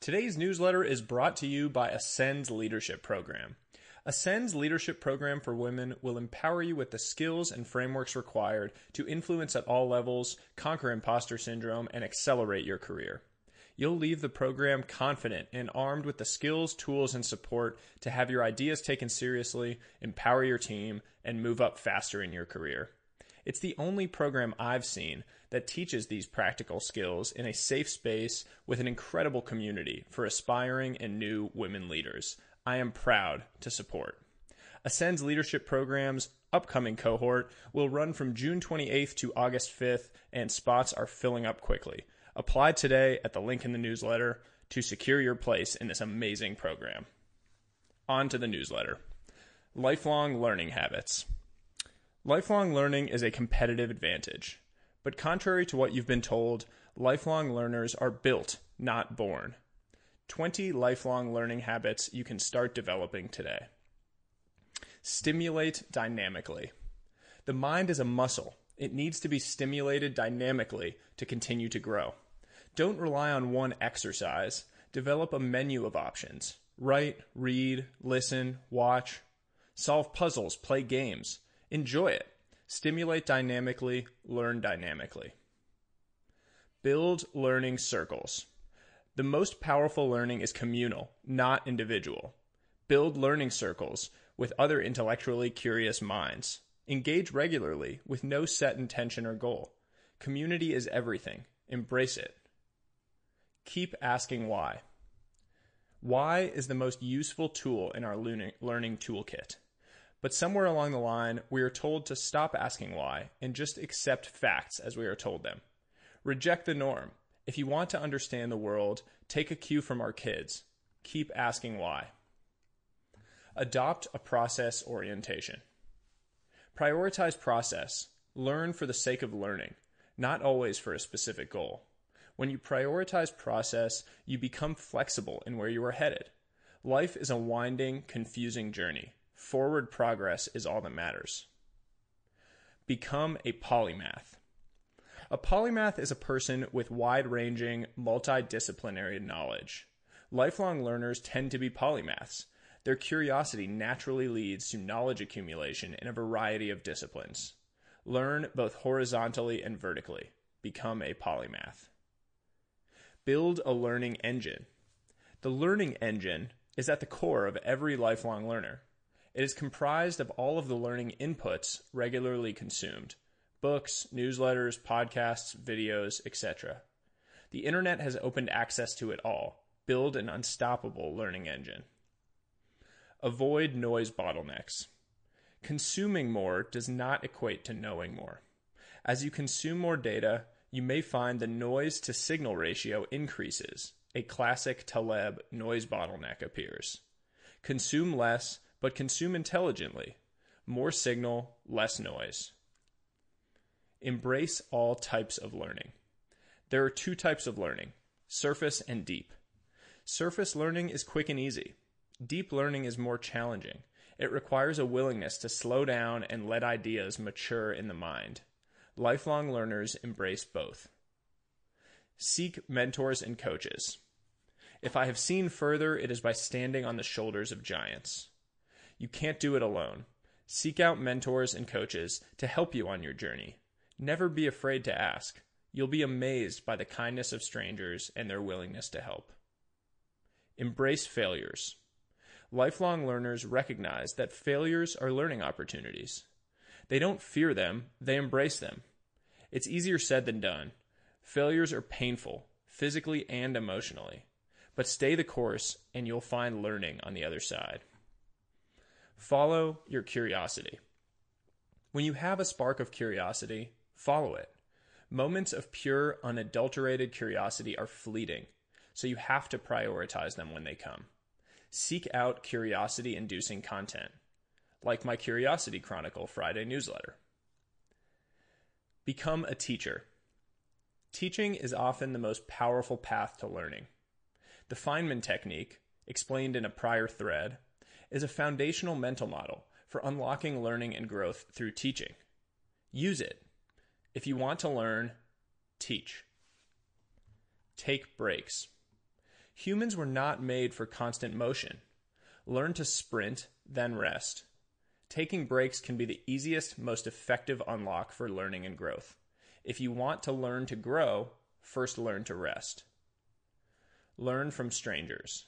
Today's newsletter is brought to you by Ascend's Leadership Program. Ascend's Leadership Program for Women will empower you with the skills and frameworks required to influence at all levels, conquer imposter syndrome, and accelerate your career. You'll leave the program confident and armed with the skills, tools, and support to have your ideas taken seriously, empower your team, and move up faster in your career. It's the only program I've seen that teaches these practical skills in a safe space with an incredible community for aspiring and new women leaders. I am proud to support. Ascend's leadership program's upcoming cohort will run from June 28th to August 5th, and spots are filling up quickly. Apply today at the link in the newsletter to secure your place in this amazing program. On to the newsletter Lifelong Learning Habits. Lifelong learning is a competitive advantage. But contrary to what you've been told, lifelong learners are built, not born. 20 lifelong learning habits you can start developing today. Stimulate dynamically. The mind is a muscle. It needs to be stimulated dynamically to continue to grow. Don't rely on one exercise. Develop a menu of options. Write, read, listen, watch. Solve puzzles, play games. Enjoy it. Stimulate dynamically, learn dynamically. Build learning circles. The most powerful learning is communal, not individual. Build learning circles with other intellectually curious minds. Engage regularly with no set intention or goal. Community is everything. Embrace it. Keep asking why. Why is the most useful tool in our learning toolkit. But somewhere along the line, we are told to stop asking why and just accept facts as we are told them. Reject the norm. If you want to understand the world, take a cue from our kids. Keep asking why. Adopt a process orientation. Prioritize process. Learn for the sake of learning, not always for a specific goal. When you prioritize process, you become flexible in where you are headed. Life is a winding, confusing journey. Forward progress is all that matters. Become a polymath. A polymath is a person with wide ranging, multidisciplinary knowledge. Lifelong learners tend to be polymaths. Their curiosity naturally leads to knowledge accumulation in a variety of disciplines. Learn both horizontally and vertically. Become a polymath. Build a learning engine. The learning engine is at the core of every lifelong learner. It is comprised of all of the learning inputs regularly consumed books, newsletters, podcasts, videos, etc. The internet has opened access to it all. Build an unstoppable learning engine. Avoid noise bottlenecks. Consuming more does not equate to knowing more. As you consume more data, you may find the noise to signal ratio increases. A classic Taleb noise bottleneck appears. Consume less, but consume intelligently. More signal, less noise. Embrace all types of learning. There are two types of learning surface and deep. Surface learning is quick and easy. Deep learning is more challenging. It requires a willingness to slow down and let ideas mature in the mind. Lifelong learners embrace both. Seek mentors and coaches. If I have seen further, it is by standing on the shoulders of giants. You can't do it alone. Seek out mentors and coaches to help you on your journey. Never be afraid to ask. You'll be amazed by the kindness of strangers and their willingness to help. Embrace failures. Lifelong learners recognize that failures are learning opportunities. They don't fear them, they embrace them. It's easier said than done. Failures are painful, physically and emotionally. But stay the course, and you'll find learning on the other side. Follow your curiosity. When you have a spark of curiosity, follow it. Moments of pure, unadulterated curiosity are fleeting, so you have to prioritize them when they come. Seek out curiosity inducing content, like my Curiosity Chronicle Friday newsletter. Become a teacher. Teaching is often the most powerful path to learning. The Feynman technique, explained in a prior thread, is a foundational mental model for unlocking learning and growth through teaching. Use it. If you want to learn, teach. Take breaks. Humans were not made for constant motion. Learn to sprint, then rest. Taking breaks can be the easiest, most effective unlock for learning and growth. If you want to learn to grow, first learn to rest. Learn from strangers.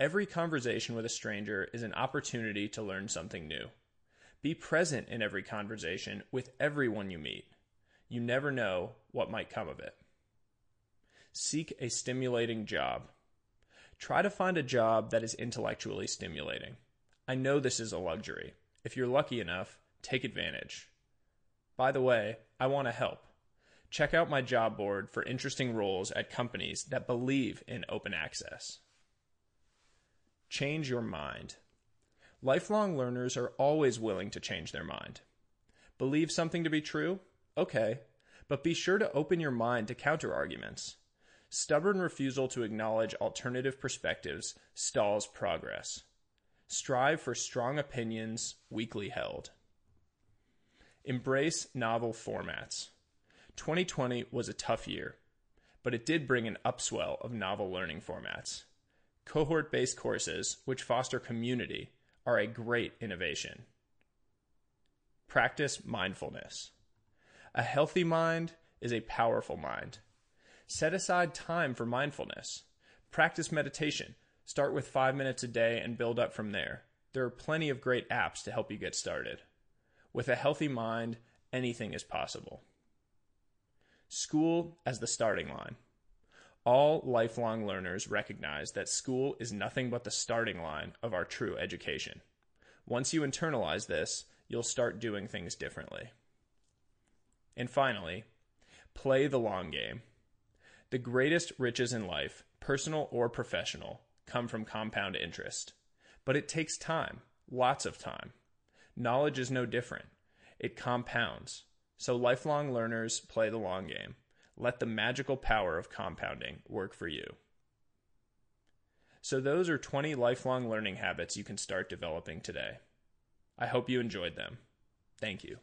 Every conversation with a stranger is an opportunity to learn something new. Be present in every conversation with everyone you meet. You never know what might come of it. Seek a stimulating job. Try to find a job that is intellectually stimulating. I know this is a luxury. If you're lucky enough, take advantage. By the way, I want to help. Check out my job board for interesting roles at companies that believe in open access. Change your mind. Lifelong learners are always willing to change their mind. Believe something to be true? Okay, but be sure to open your mind to counter arguments. Stubborn refusal to acknowledge alternative perspectives stalls progress. Strive for strong opinions weakly held. Embrace novel formats. 2020 was a tough year, but it did bring an upswell of novel learning formats. Cohort based courses, which foster community, are a great innovation. Practice mindfulness. A healthy mind is a powerful mind. Set aside time for mindfulness. Practice meditation. Start with five minutes a day and build up from there. There are plenty of great apps to help you get started. With a healthy mind, anything is possible. School as the starting line. All lifelong learners recognize that school is nothing but the starting line of our true education. Once you internalize this, you'll start doing things differently. And finally, play the long game. The greatest riches in life, personal or professional, come from compound interest. But it takes time, lots of time. Knowledge is no different. It compounds. So lifelong learners play the long game. Let the magical power of compounding work for you. So, those are 20 lifelong learning habits you can start developing today. I hope you enjoyed them. Thank you.